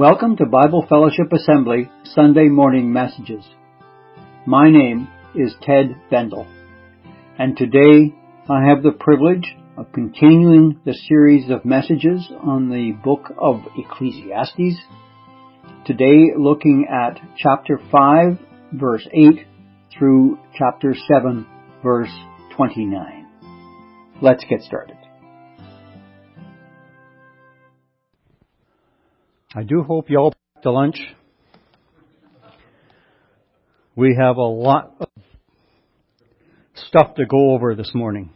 Welcome to Bible Fellowship Assembly Sunday Morning Messages. My name is Ted Bendel, and today I have the privilege of continuing the series of messages on the book of Ecclesiastes. Today looking at chapter 5 verse 8 through chapter 7 verse 29. Let's get started. I do hope you all packed a lunch. We have a lot of stuff to go over this morning.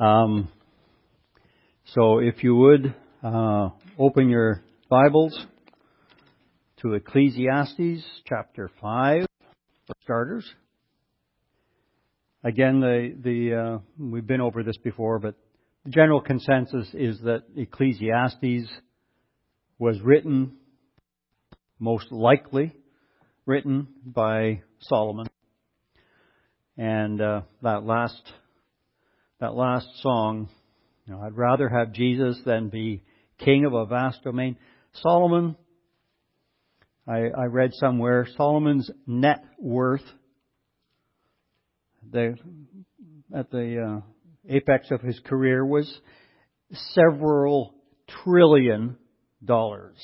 Um, so if you would uh, open your Bibles to Ecclesiastes chapter five for starters. Again, the the uh, we've been over this before, but the general consensus is that Ecclesiastes was written, most likely, written by Solomon. And uh, that last that last song, you know, I'd rather have Jesus than be king of a vast domain. Solomon, I, I read somewhere, Solomon's net worth, the, at the uh, apex of his career was several trillion dollars.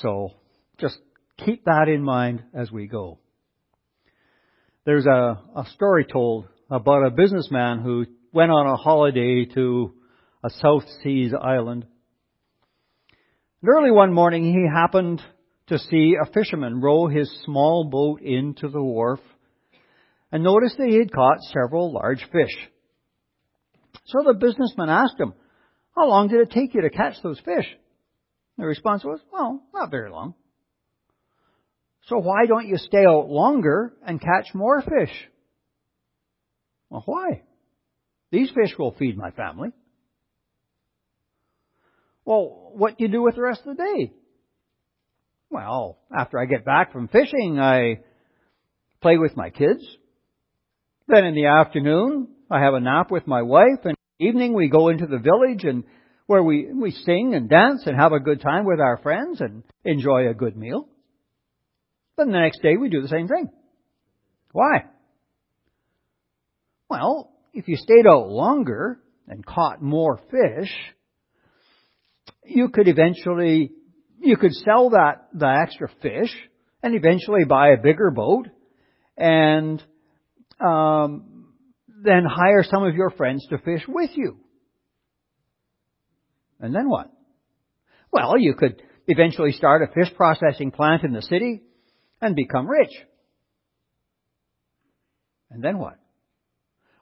So just keep that in mind as we go. There's a, a story told about a businessman who went on a holiday to a South Seas island. And early one morning he happened to see a fisherman row his small boat into the wharf and noticed that he had caught several large fish. So the businessman asked him, How long did it take you to catch those fish? The response was, Well, not very long. So why don't you stay out longer and catch more fish? Well, why? These fish will feed my family. Well, what do you do with the rest of the day? Well, after I get back from fishing, I play with my kids, then in the afternoon, I have a nap with my wife, and evening we go into the village and where we, we sing and dance and have a good time with our friends and enjoy a good meal. Then the next day we do the same thing. Why? Well, if you stayed out longer and caught more fish, you could eventually, you could sell that, the extra fish and eventually buy a bigger boat and um, then hire some of your friends to fish with you. And then what? Well, you could eventually start a fish processing plant in the city and become rich. And then what?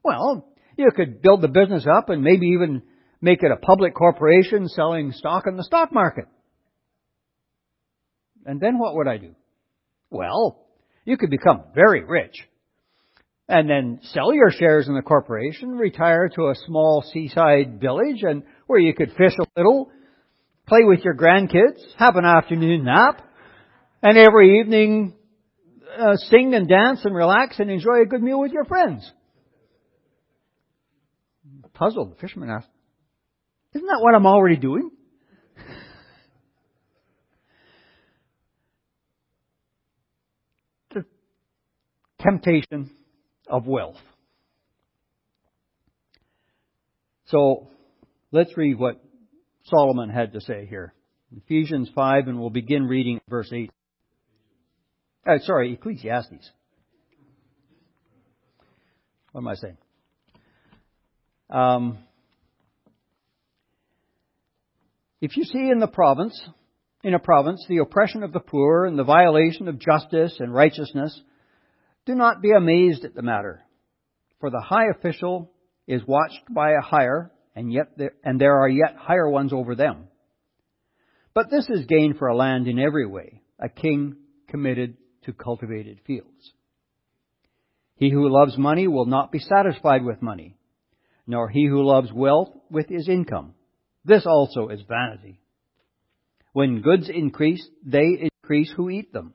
Well, you could build the business up and maybe even make it a public corporation selling stock in the stock market. And then what would I do? Well, you could become very rich and then sell your shares in the corporation, retire to a small seaside village and where you could fish a little, play with your grandkids, have an afternoon nap, and every evening uh, sing and dance and relax and enjoy a good meal with your friends. Puzzled, the fisherman asked, Isn't that what I'm already doing? the temptation of wealth. So let's read what Solomon had to say here. Ephesians 5, and we'll begin reading verse 8. Uh, sorry, Ecclesiastes. What am I saying? Um, if you see in the province, in a province, the oppression of the poor and the violation of justice and righteousness, do not be amazed at the matter, for the high official is watched by a higher, and yet there, and there are yet higher ones over them. But this is gain for a land in every way, a king committed to cultivated fields. He who loves money will not be satisfied with money, nor he who loves wealth with his income. This also is vanity. When goods increase, they increase who eat them.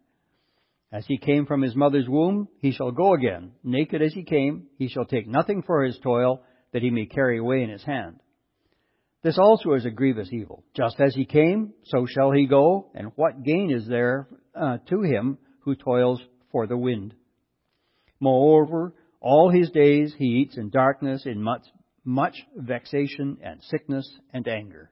As he came from his mother's womb, he shall go again. Naked as he came, he shall take nothing for his toil that he may carry away in his hand. This also is a grievous evil. Just as he came, so shall he go, and what gain is there uh, to him who toils for the wind? Moreover, all his days he eats in darkness, in much, much vexation and sickness and anger.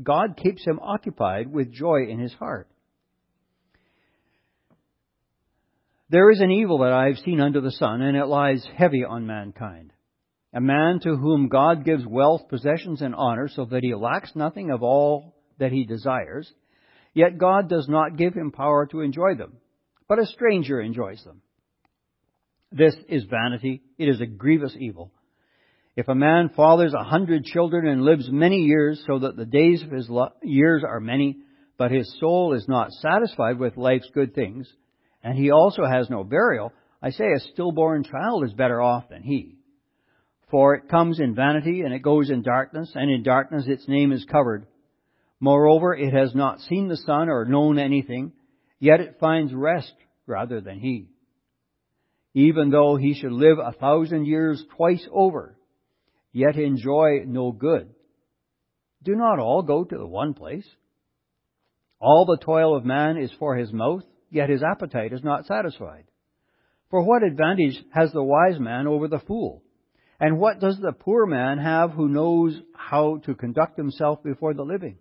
God keeps him occupied with joy in his heart. There is an evil that I have seen under the sun, and it lies heavy on mankind. A man to whom God gives wealth, possessions, and honor, so that he lacks nothing of all that he desires, yet God does not give him power to enjoy them, but a stranger enjoys them. This is vanity. It is a grievous evil. If a man fathers a hundred children and lives many years, so that the days of his years are many, but his soul is not satisfied with life's good things, and he also has no burial, I say a stillborn child is better off than he. For it comes in vanity, and it goes in darkness, and in darkness its name is covered. Moreover, it has not seen the sun or known anything, yet it finds rest rather than he. Even though he should live a thousand years twice over, yet enjoy no good. Do not all go to the one place? All the toil of man is for his mouth, yet his appetite is not satisfied. For what advantage has the wise man over the fool? And what does the poor man have who knows how to conduct himself before the living?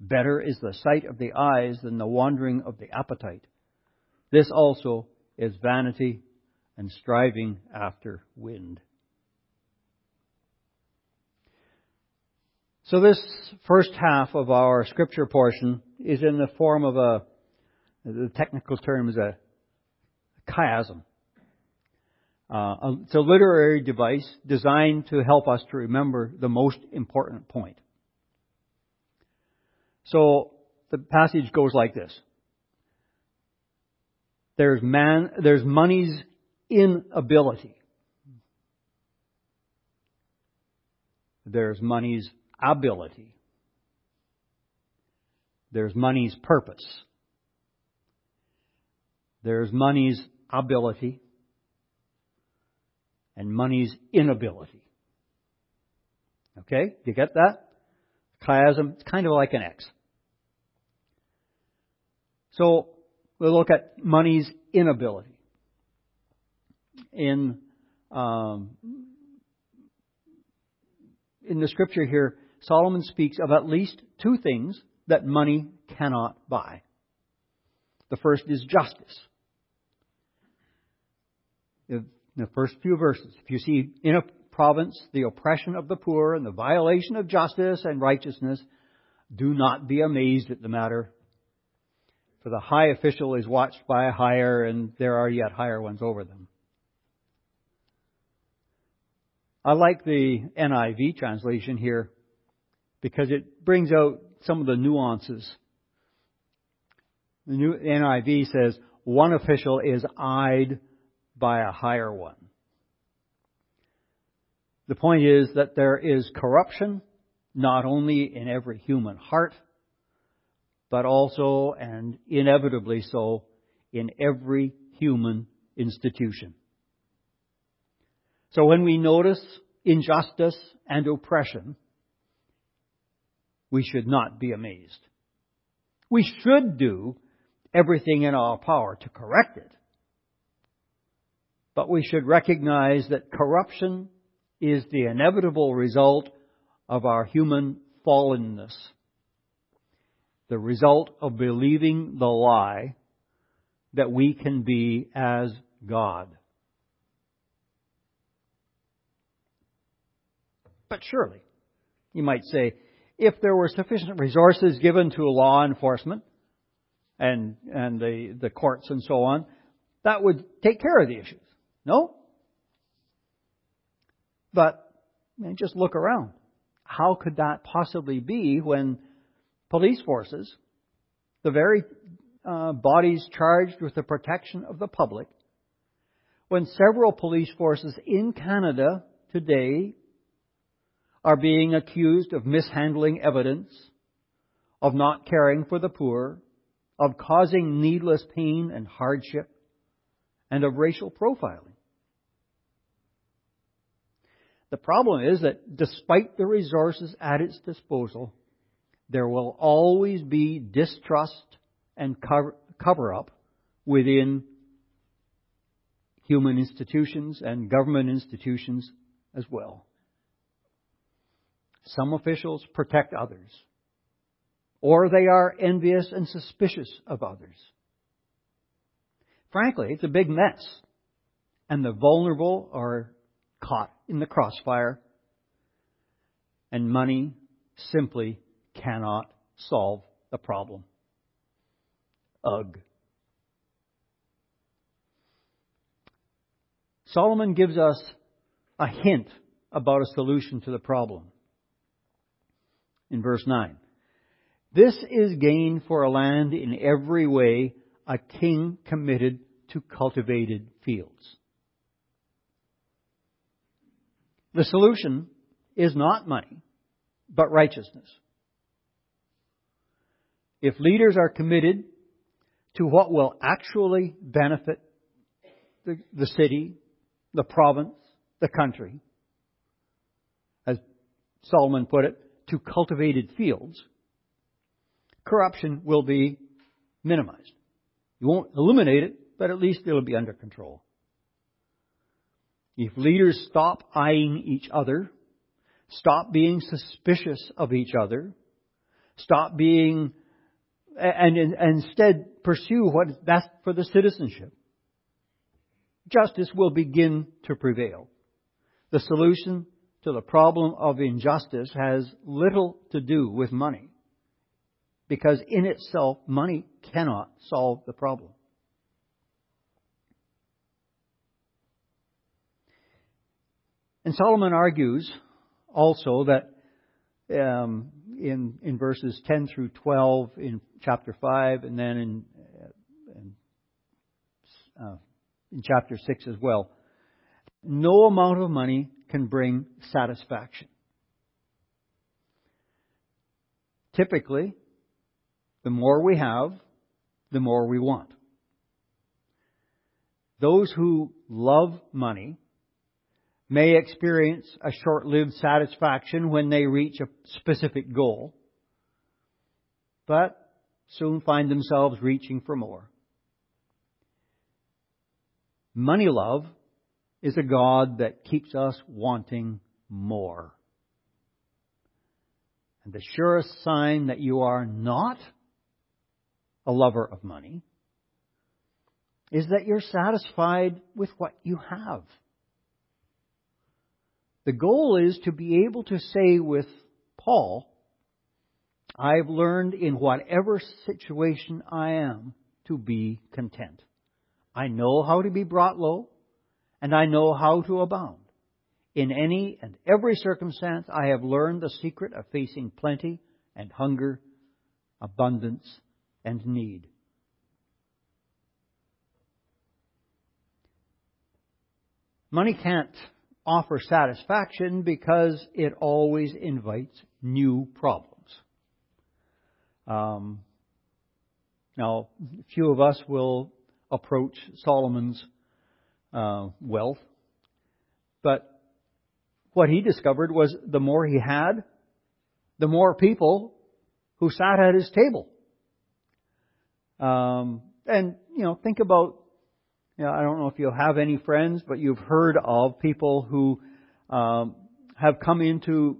Better is the sight of the eyes than the wandering of the appetite. This also is vanity and striving after wind. So this first half of our scripture portion is in the form of a, the technical term is a chiasm. Uh, it's a literary device designed to help us to remember the most important point. So the passage goes like this. There's man, there's money's inability. There's money's ability. There's money's purpose. There's money's ability and money's inability. Okay? You get that? Chiasm, it's kind of like an X. So, we'll look at money's inability. In, um, in the scripture here, Solomon speaks of at least two things that money cannot buy. The first is justice in the first few verses. If you see in a province the oppression of the poor and the violation of justice and righteousness, do not be amazed at the matter. For the high official is watched by a higher, and there are yet higher ones over them. I like the NIV translation here because it brings out some of the nuances. The new NIV says, one official is eyed by a higher one. The point is that there is corruption not only in every human heart, but also and inevitably so in every human institution. So when we notice injustice and oppression, we should not be amazed. We should do everything in our power to correct it. But we should recognize that corruption is the inevitable result of our human fallenness. the result of believing the lie that we can be as God. But surely, you might say, if there were sufficient resources given to law enforcement and, and the, the courts and so on, that would take care of the issues. No? But man, just look around. How could that possibly be when police forces, the very uh, bodies charged with the protection of the public, when several police forces in Canada today are being accused of mishandling evidence, of not caring for the poor, of causing needless pain and hardship, and of racial profiling. The problem is that despite the resources at its disposal, there will always be distrust and cover up within human institutions and government institutions as well. Some officials protect others, or they are envious and suspicious of others. Frankly, it's a big mess, and the vulnerable are caught in the crossfire, and money simply cannot solve the problem. Ugh. Solomon gives us a hint about a solution to the problem. In verse 9. This is gain for a land in every way, a king committed to cultivated fields. The solution is not money, but righteousness. If leaders are committed to what will actually benefit the, the city, the province, the country, as Solomon put it, to cultivated fields, corruption will be minimized. You won't eliminate it, but at least it'll be under control. If leaders stop eyeing each other, stop being suspicious of each other, stop being, and, and instead pursue what is best for the citizenship, justice will begin to prevail. The solution to the problem of injustice has little to do with money. Because in itself, money cannot solve the problem. And Solomon argues also that um, in in verses 10 through 12 in chapter 5, and then in in, uh, in chapter 6 as well, no amount of money can bring satisfaction. Typically, the more we have, the more we want. Those who love money may experience a short lived satisfaction when they reach a specific goal, but soon find themselves reaching for more. Money love is a God that keeps us wanting more. And the surest sign that you are not a lover of money is that you're satisfied with what you have. The goal is to be able to say with Paul, I've learned in whatever situation I am to be content. I know how to be brought low, and I know how to abound. In any and every circumstance, I have learned the secret of facing plenty and hunger, abundance and need. Money can't offer satisfaction because it always invites new problems. Um, now, few of us will approach Solomon's uh, wealth, but what he discovered was the more he had, the more people who sat at his table. Um, and you know, think about you know, I don't know if you have any friends, but you've heard of people who um, have come into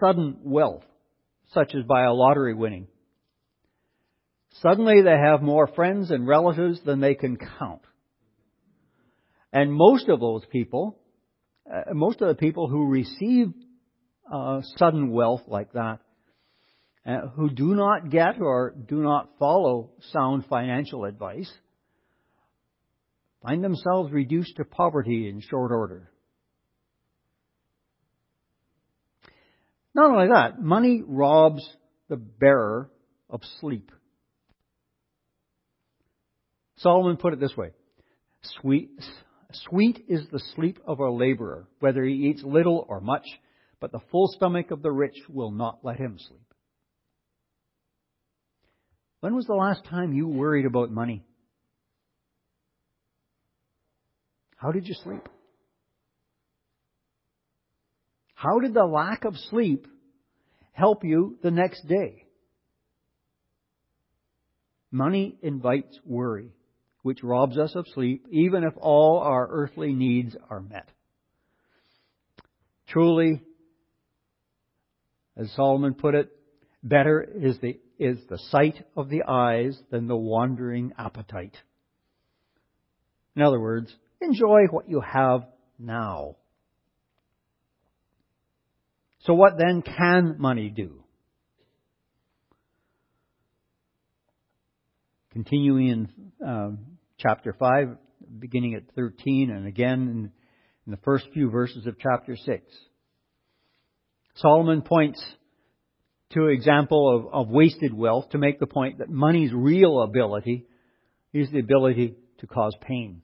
sudden wealth, such as by a lottery winning. Suddenly they have more friends and relatives than they can count. And most of those people, uh, most of the people who receive uh, sudden wealth like that, uh, who do not get or do not follow sound financial advice, find themselves reduced to poverty in short order. Not only that, money robs the bearer of sleep. Solomon put it this way Sweet, sweet is the sleep of a laborer, whether he eats little or much, but the full stomach of the rich will not let him sleep. When was the last time you worried about money? How did you sleep? How did the lack of sleep help you the next day? Money invites worry which robs us of sleep, even if all our earthly needs are met. Truly, as Solomon put it, better is the, is the sight of the eyes than the wandering appetite. In other words, enjoy what you have now. So what then can money do? Continuing in um, chapter 5, beginning at 13, and again in, in the first few verses of chapter 6. Solomon points to an example of, of wasted wealth to make the point that money's real ability is the ability to cause pain.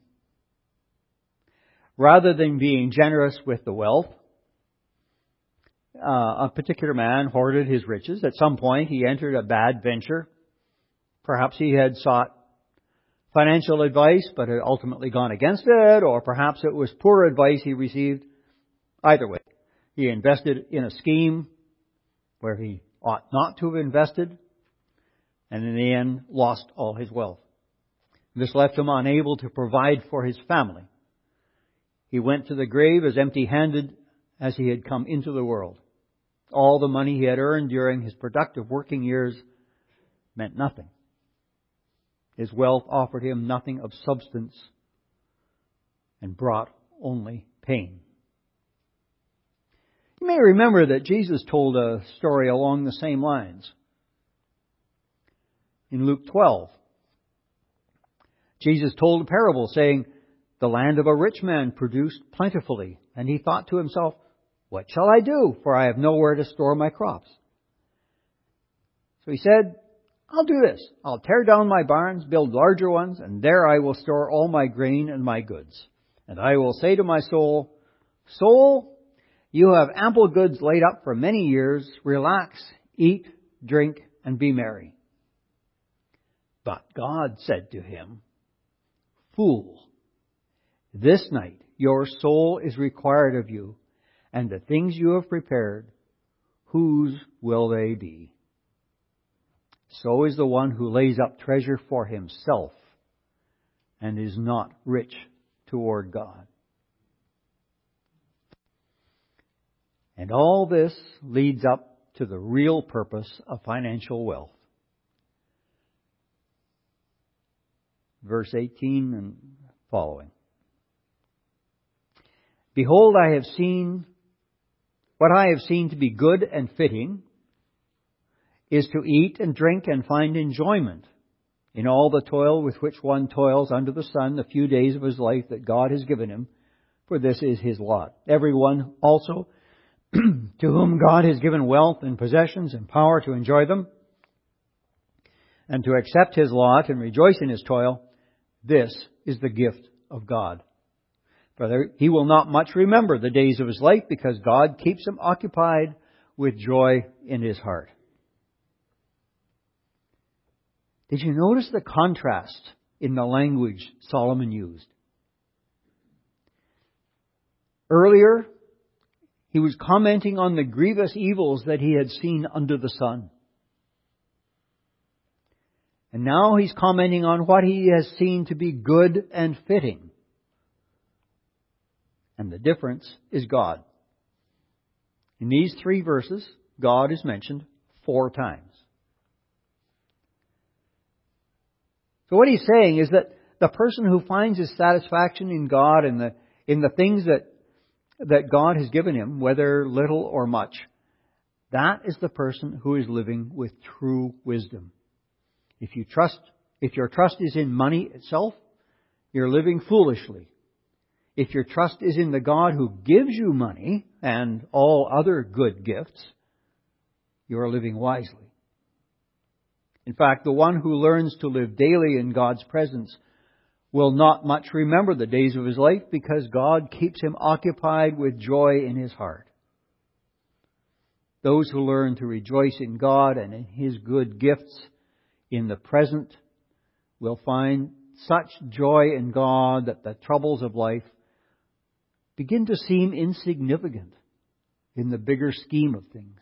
Rather than being generous with the wealth, uh, a particular man hoarded his riches. At some point, he entered a bad venture. Perhaps he had sought financial advice, but had ultimately gone against it, or perhaps it was poor advice he received. Either way, he invested in a scheme where he ought not to have invested, and in the end lost all his wealth. This left him unable to provide for his family. He went to the grave as empty handed as he had come into the world. All the money he had earned during his productive working years meant nothing. His wealth offered him nothing of substance and brought only pain. You may remember that Jesus told a story along the same lines. In Luke 12, Jesus told a parable saying, The land of a rich man produced plentifully, and he thought to himself, What shall I do? For I have nowhere to store my crops. So he said, I'll do this. I'll tear down my barns, build larger ones, and there I will store all my grain and my goods. And I will say to my soul, Soul, you have ample goods laid up for many years. Relax, eat, drink, and be merry. But God said to him, Fool, this night your soul is required of you, and the things you have prepared, whose will they be? So is the one who lays up treasure for himself and is not rich toward God. And all this leads up to the real purpose of financial wealth. Verse 18 and following. Behold, I have seen what I have seen to be good and fitting is to eat and drink and find enjoyment in all the toil with which one toils under the sun the few days of his life that God has given him, for this is his lot. Everyone also to whom God has given wealth and possessions and power to enjoy them, and to accept his lot and rejoice in his toil, this is the gift of God. For he will not much remember the days of his life because God keeps him occupied with joy in his heart. Did you notice the contrast in the language Solomon used? Earlier, he was commenting on the grievous evils that he had seen under the sun. And now he's commenting on what he has seen to be good and fitting. And the difference is God. In these three verses, God is mentioned four times. So what he's saying is that the person who finds his satisfaction in God and the, in the things that, that God has given him, whether little or much, that is the person who is living with true wisdom. If you trust, if your trust is in money itself, you're living foolishly. If your trust is in the God who gives you money and all other good gifts, you are living wisely. In fact, the one who learns to live daily in God's presence will not much remember the days of his life because God keeps him occupied with joy in his heart. Those who learn to rejoice in God and in his good gifts in the present will find such joy in God that the troubles of life begin to seem insignificant in the bigger scheme of things.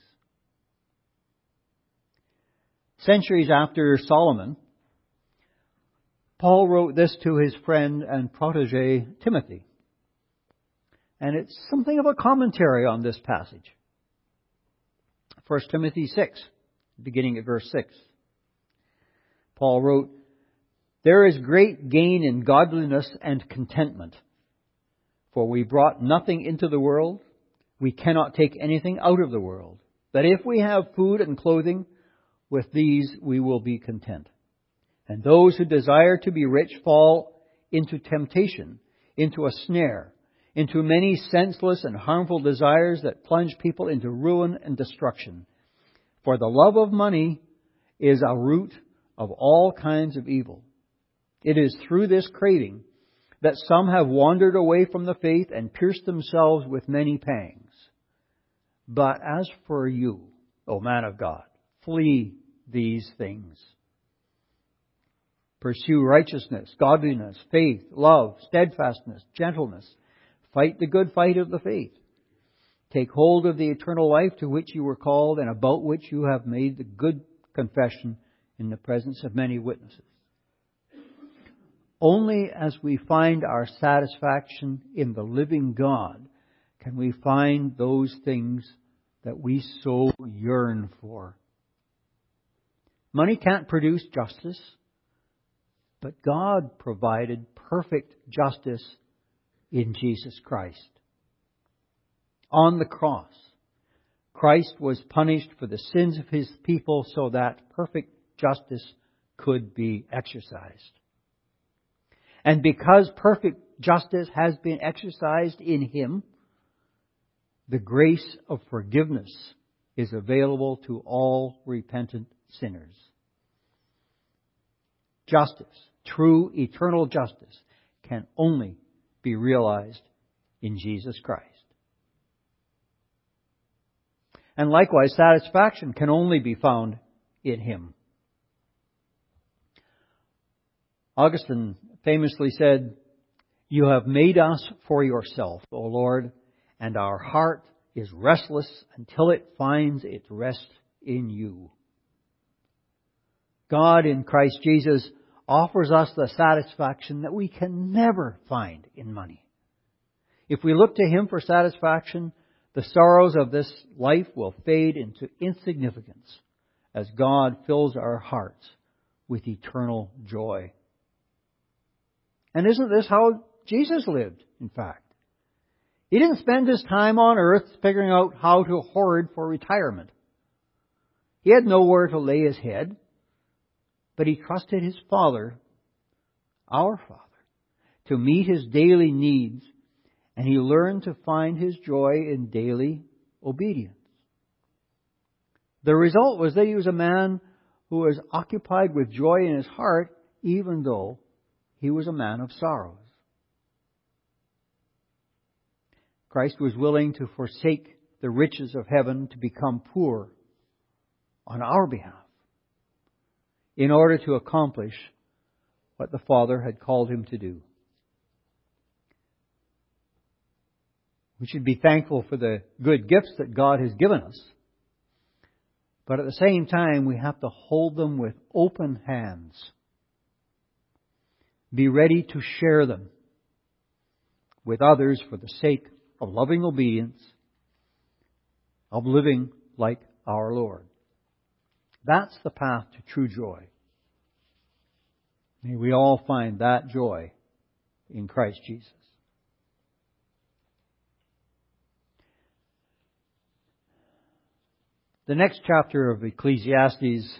Centuries after Solomon, Paul wrote this to his friend and protege Timothy. And it's something of a commentary on this passage. 1 Timothy 6, beginning at verse 6. Paul wrote, There is great gain in godliness and contentment. For we brought nothing into the world, we cannot take anything out of the world. That if we have food and clothing, with these we will be content. And those who desire to be rich fall into temptation, into a snare, into many senseless and harmful desires that plunge people into ruin and destruction. For the love of money is a root of all kinds of evil. It is through this craving that some have wandered away from the faith and pierced themselves with many pangs. But as for you, O man of God, flee these things. Pursue righteousness, godliness, faith, love, steadfastness, gentleness. Fight the good fight of the faith. Take hold of the eternal life to which you were called and about which you have made the good confession in the presence of many witnesses. Only as we find our satisfaction in the living God can we find those things that we so yearn for. Money can't produce justice, but God provided perfect justice in Jesus Christ. On the cross, Christ was punished for the sins of his people so that perfect justice could be exercised. And because perfect justice has been exercised in him, the grace of forgiveness is available to all repentant sinners. Justice, true eternal justice, can only be realized in Jesus Christ. And likewise, satisfaction can only be found in Him. Augustine famously said, You have made us for yourself, O Lord, and our heart is restless until it finds its rest in you. God in Christ Jesus offers us the satisfaction that we can never find in money. If we look to Him for satisfaction, the sorrows of this life will fade into insignificance as God fills our hearts with eternal joy. And isn't this how Jesus lived, in fact? He didn't spend his time on earth figuring out how to hoard for retirement. He had nowhere to lay his head, but he trusted his Father, our Father, to meet his daily needs, and he learned to find his joy in daily obedience. The result was that he was a man who was occupied with joy in his heart, even though he was a man of sorrows. Christ was willing to forsake the riches of heaven to become poor on our behalf in order to accomplish what the Father had called him to do. We should be thankful for the good gifts that God has given us. But at the same time, we have to hold them with open hands be ready to share them with others for the sake of loving obedience, of living like our Lord. That's the path to true joy. May we all find that joy in Christ Jesus. The next chapter of Ecclesiastes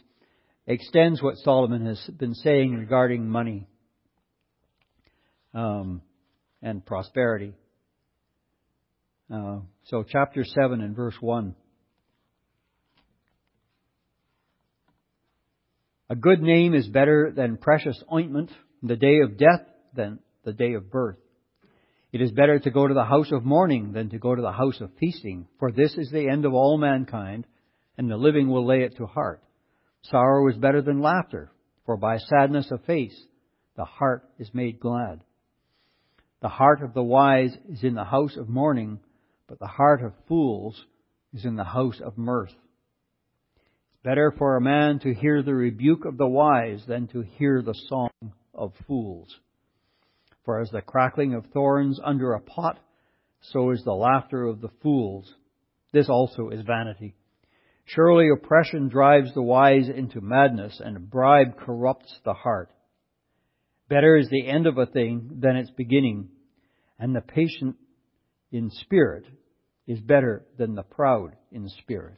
extends what Solomon has been saying regarding money um, and prosperity. Uh, so, chapter 7 and verse 1. A good name is better than precious ointment, the day of death than the day of birth. It is better to go to the house of mourning than to go to the house of feasting, for this is the end of all mankind, and the living will lay it to heart. Sorrow is better than laughter, for by sadness of face the heart is made glad. The heart of the wise is in the house of mourning, but the heart of fools is in the house of mirth. It's better for a man to hear the rebuke of the wise than to hear the song of fools. For as the crackling of thorns under a pot, so is the laughter of the fools. This also is vanity. Surely oppression drives the wise into madness, and a bribe corrupts the heart. Better is the end of a thing than its beginning, and the patient in spirit is better than the proud in spirit.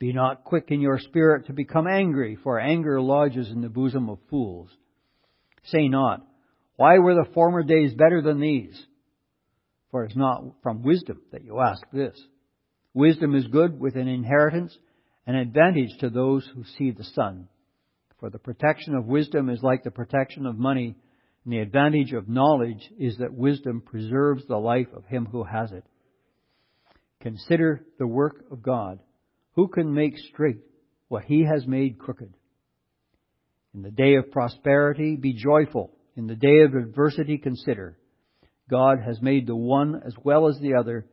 Be not quick in your spirit to become angry, for anger lodges in the bosom of fools. Say not, Why were the former days better than these? For it is not from wisdom that you ask this. Wisdom is good with an inheritance, an advantage to those who see the sun. For the protection of wisdom is like the protection of money, and the advantage of knowledge is that wisdom preserves the life of him who has it. Consider the work of God. Who can make straight what he has made crooked? In the day of prosperity, be joyful. In the day of adversity, consider. God has made the one as well as the other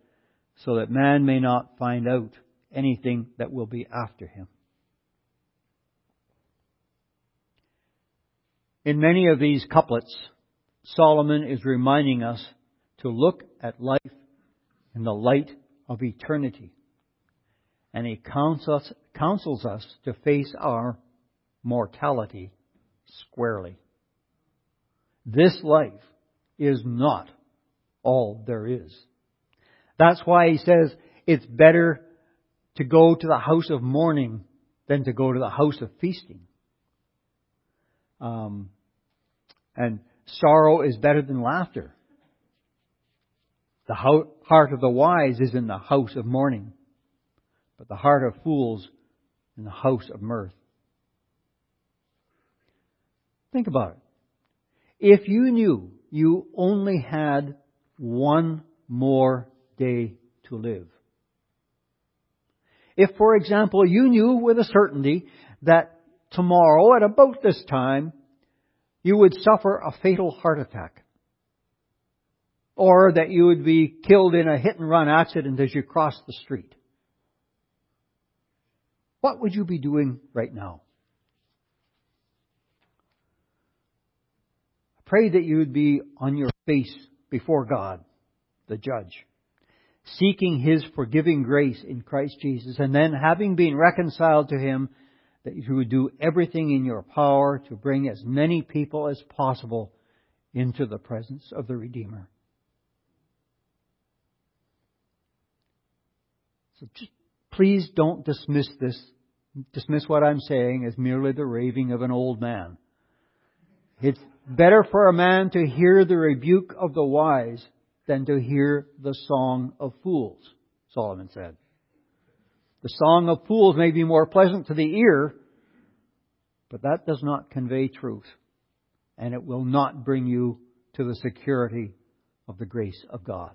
so that man may not find out anything that will be after him. In many of these couplets, Solomon is reminding us to look at life in the light of eternity. And he counsels, us to face our mortality squarely. This life is not all there is. That's why he says it's better to go to the house of mourning than to go to the house of feasting. Um, and sorrow is better than laughter. The heart of the wise is in the house of mourning, but the heart of fools in the house of mirth. Think about it. If you knew you only had one more day to live. If, for example, you knew with a certainty that tomorrow at about this time you would suffer a fatal heart attack, or that you would be killed in a hit and run accident as you cross the street, what would you be doing right now? I pray that you would be on your face before God, the judge seeking His forgiving grace in Christ Jesus, and then having been reconciled to Him, that you would do everything in your power to bring as many people as possible into the presence of the Redeemer. So just please don't dismiss this, dismiss what I'm saying as merely the raving of an old man. It's better for a man to hear the rebuke of the wise than to hear the song of fools, Solomon said. The song of fools may be more pleasant to the ear, but that does not convey truth, and it will not bring you to the security of the grace of God.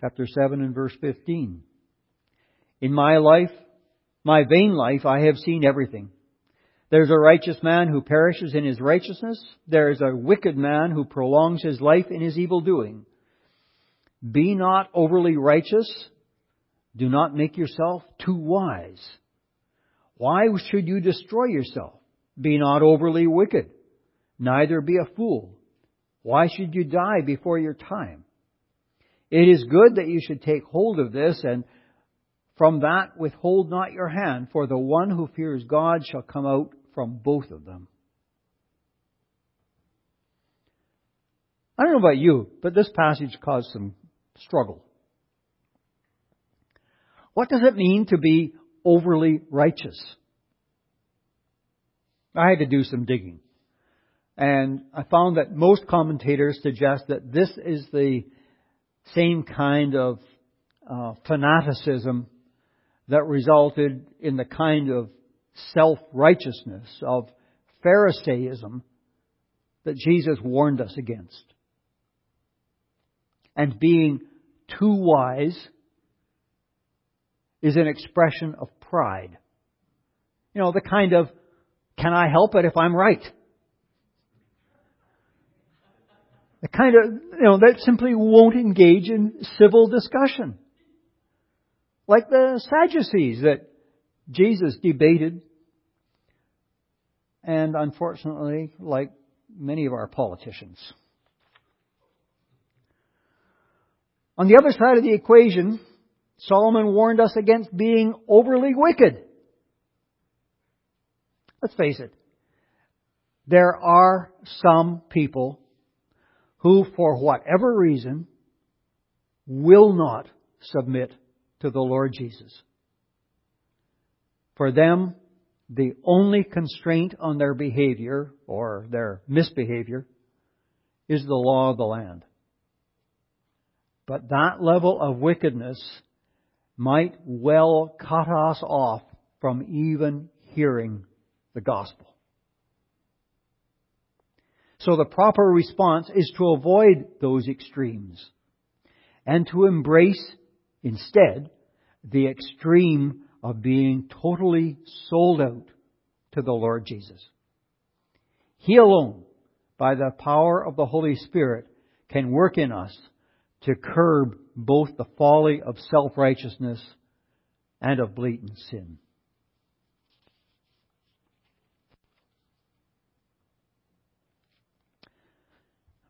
Chapter 7 and verse 15. In my life, my vain life, I have seen everything. There's a righteous man who perishes in his righteousness. There is a wicked man who prolongs his life in his evil doing. Be not overly righteous. Do not make yourself too wise. Why should you destroy yourself? Be not overly wicked. Neither be a fool. Why should you die before your time? It is good that you should take hold of this and From that withhold not your hand, for the one who fears God shall come out from both of them. I don't know about you, but this passage caused some struggle. What does it mean to be overly righteous? I had to do some digging. And I found that most commentators suggest that this is the same kind of uh, fanaticism that resulted in the kind of self-righteousness of Pharisaism that Jesus warned us against. And being too wise is an expression of pride. You know, the kind of, can I help it if I'm right? The kind of, you know, that simply won't engage in civil discussion. Like the Sadducees that Jesus debated, and unfortunately, like many of our politicians. On the other side of the equation, Solomon warned us against being overly wicked. Let's face it. There are some people who, for whatever reason, will not submit to the Lord Jesus. For them, the only constraint on their behavior or their misbehavior is the law of the land. But that level of wickedness might well cut us off from even hearing the gospel. So the proper response is to avoid those extremes and to embrace instead the extreme of being totally sold out to the Lord Jesus. He alone, by the power of the Holy Spirit, can work in us to curb both the folly of self-righteousness and of blatant sin.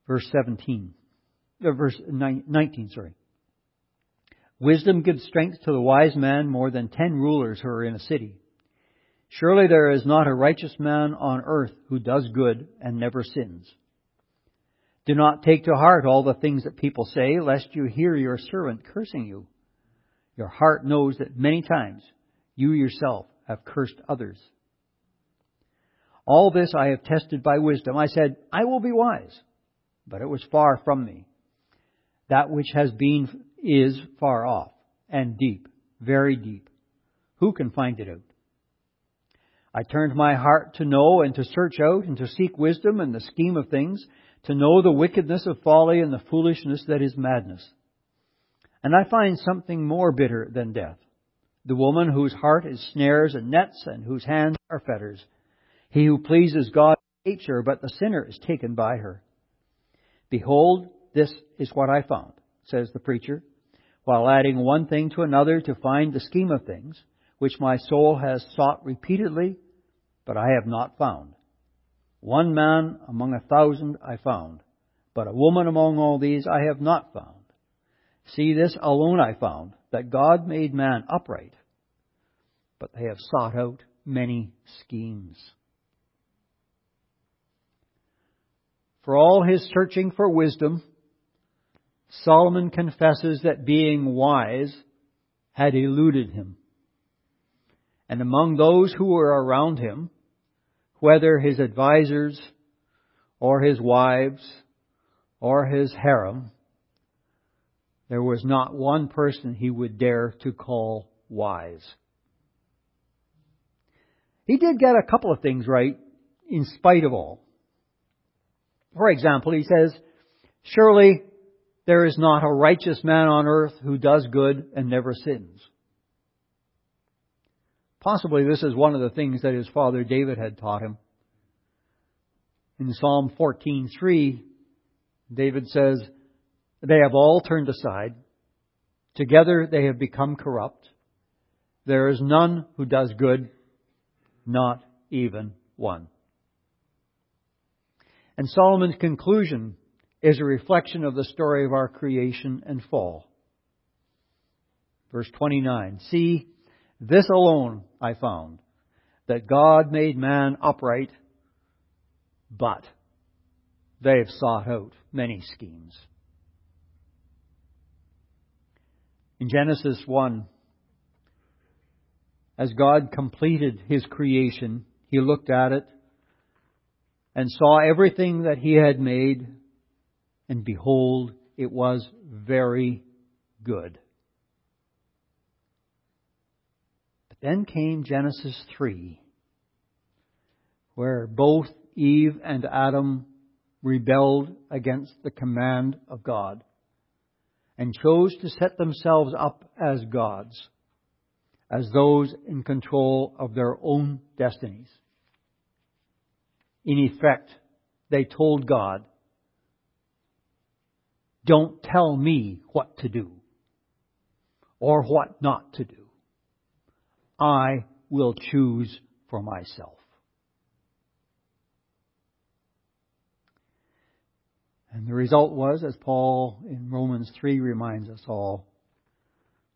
Verse 17, uh, verse 19, sorry. Wisdom gives strength to the wise man more than ten rulers who are in a city. Surely there is not a righteous man on earth who does good and never sins. Do not take to heart all the things that people say, lest you hear your servant cursing you. Your heart knows that many times you yourself have cursed others. All this I have tested by wisdom. I said, I will be wise but it was far from me. That which has been is far off and deep, very deep. Who can find it out? I turned my heart to know and to search out and to seek wisdom and the scheme of things, to know the wickedness of folly and the foolishness that is madness. And I find something more bitter than death. The woman whose heart is snares and nets and whose hands are fetters. He who pleases God hates her, but the sinner is taken by her. Behold, this is what I found, says the preacher, while adding one thing to another to find the scheme of things, which my soul has sought repeatedly, but I have not found. One man among a thousand I found, but a woman among all these I have not found. See, this alone I found, that God made man upright, but they have sought out many schemes. For all his searching for wisdom, Solomon confesses that being wise had eluded him. And among those who were around him, whether his advisers or his wives or his harem, there was not one person he would dare to call wise. He did get a couple of things right in spite of all. For example, he says, Surely there is not a righteous man on earth who does good and never sins. Possibly this is one of the things that his father David had taught him. In Psalm 14:3, David says, "They have all turned aside; together they have become corrupt. There is none who does good, not even one." And Solomon's conclusion is a reflection of the story of our creation and fall. Verse 29. See, this alone I found, that God made man upright, but they have sought out many schemes. In Genesis 1, as God completed his creation, he looked at it and saw everything that he had made, and behold, it was very good. But then came Genesis 3, where both Eve and Adam rebelled against the command of God and chose to set themselves up as gods, as those in control of their own destinies. In effect, they told God, don't tell me what to do or what not to do. I will choose for myself. And the result was, as Paul in Romans 3 reminds us all,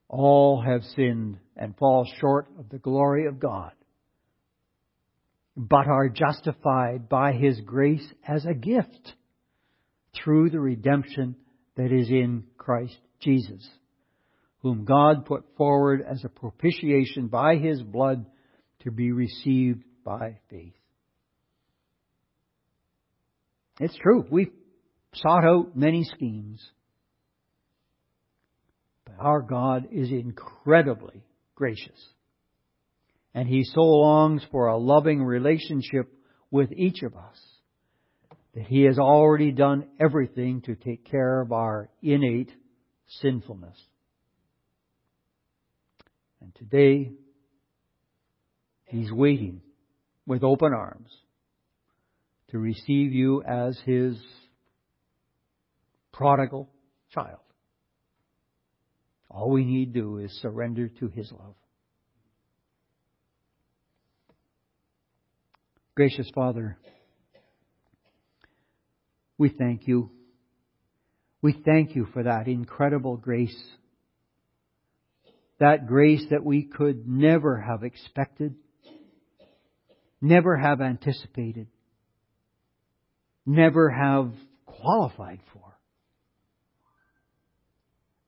all have sinned and fall short of the glory of God, but are justified by His grace as a gift through the redemption that is in Christ Jesus, whom God put forward as a propitiation by His blood to be received by faith. It's true. We've sought out many schemes. But our God is incredibly gracious. And He so longs for a loving relationship with each of us that He has already done everything to take care of our innate sinfulness. And today, He's waiting with open arms to receive you as His prodigal child. All we need do is surrender to His love. Gracious Father, we thank you. We thank you for that incredible grace. That grace that we could never have expected, never have anticipated, never have qualified for.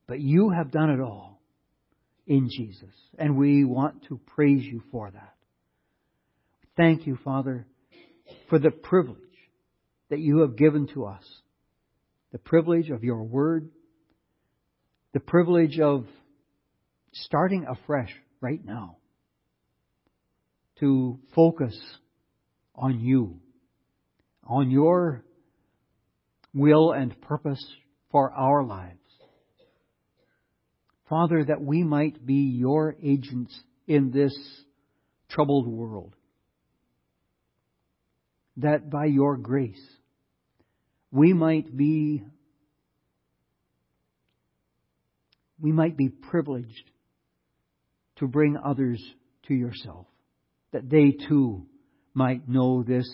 But you have done it all in Jesus, and we want to praise you for that. Thank you, Father, for the privilege that you have given to us. The privilege of your word, the privilege of starting afresh right now to focus on you, on your will and purpose for our lives. Father, that we might be your agents in this troubled world. That by your grace, we might be we might be privileged to bring others to yourself, that they too might know this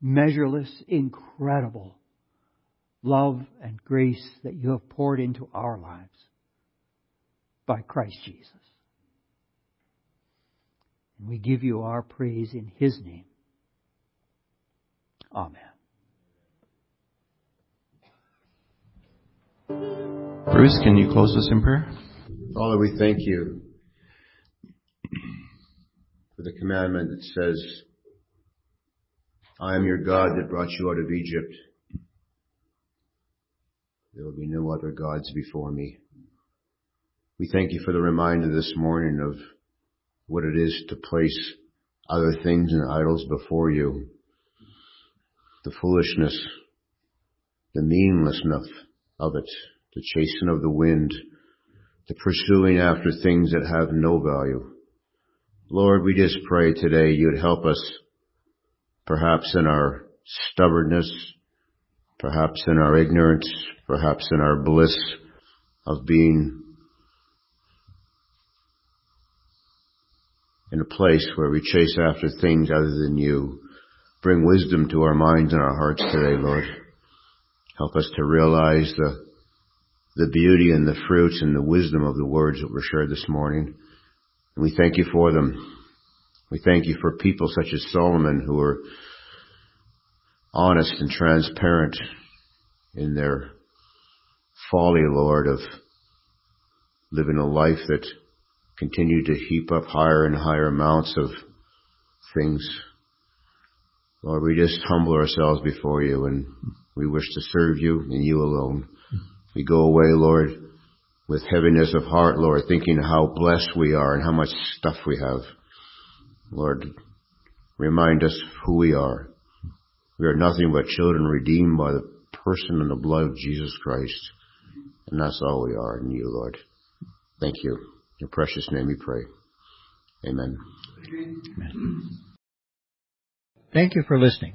measureless, incredible love and grace that you have poured into our lives by Christ Jesus. And we give you our praise in His name. Amen. Bruce, can you close us in prayer? Father, we thank you for the commandment that says, I am your God that brought you out of Egypt. There will be no other gods before me. We thank you for the reminder this morning of what it is to place other things and idols before you. The foolishness, the meaninglessness of it, the chasing of the wind, the pursuing after things that have no value. Lord, we just pray today you'd help us perhaps in our stubbornness, perhaps in our ignorance, perhaps in our bliss of being in a place where we chase after things other than you. Bring wisdom to our minds and our hearts today, Lord. Help us to realize the the beauty and the fruits and the wisdom of the words that were shared this morning. And we thank you for them. We thank you for people such as Solomon who are honest and transparent in their folly, Lord, of living a life that continued to heap up higher and higher amounts of things. Lord, we just humble ourselves before you and we wish to serve you and you alone. We go away, Lord, with heaviness of heart, Lord, thinking how blessed we are and how much stuff we have. Lord, remind us who we are. We are nothing but children redeemed by the person and the blood of Jesus Christ. And that's all we are in you, Lord. Thank you. In your precious name we pray. Amen. Amen. Thank you for listening.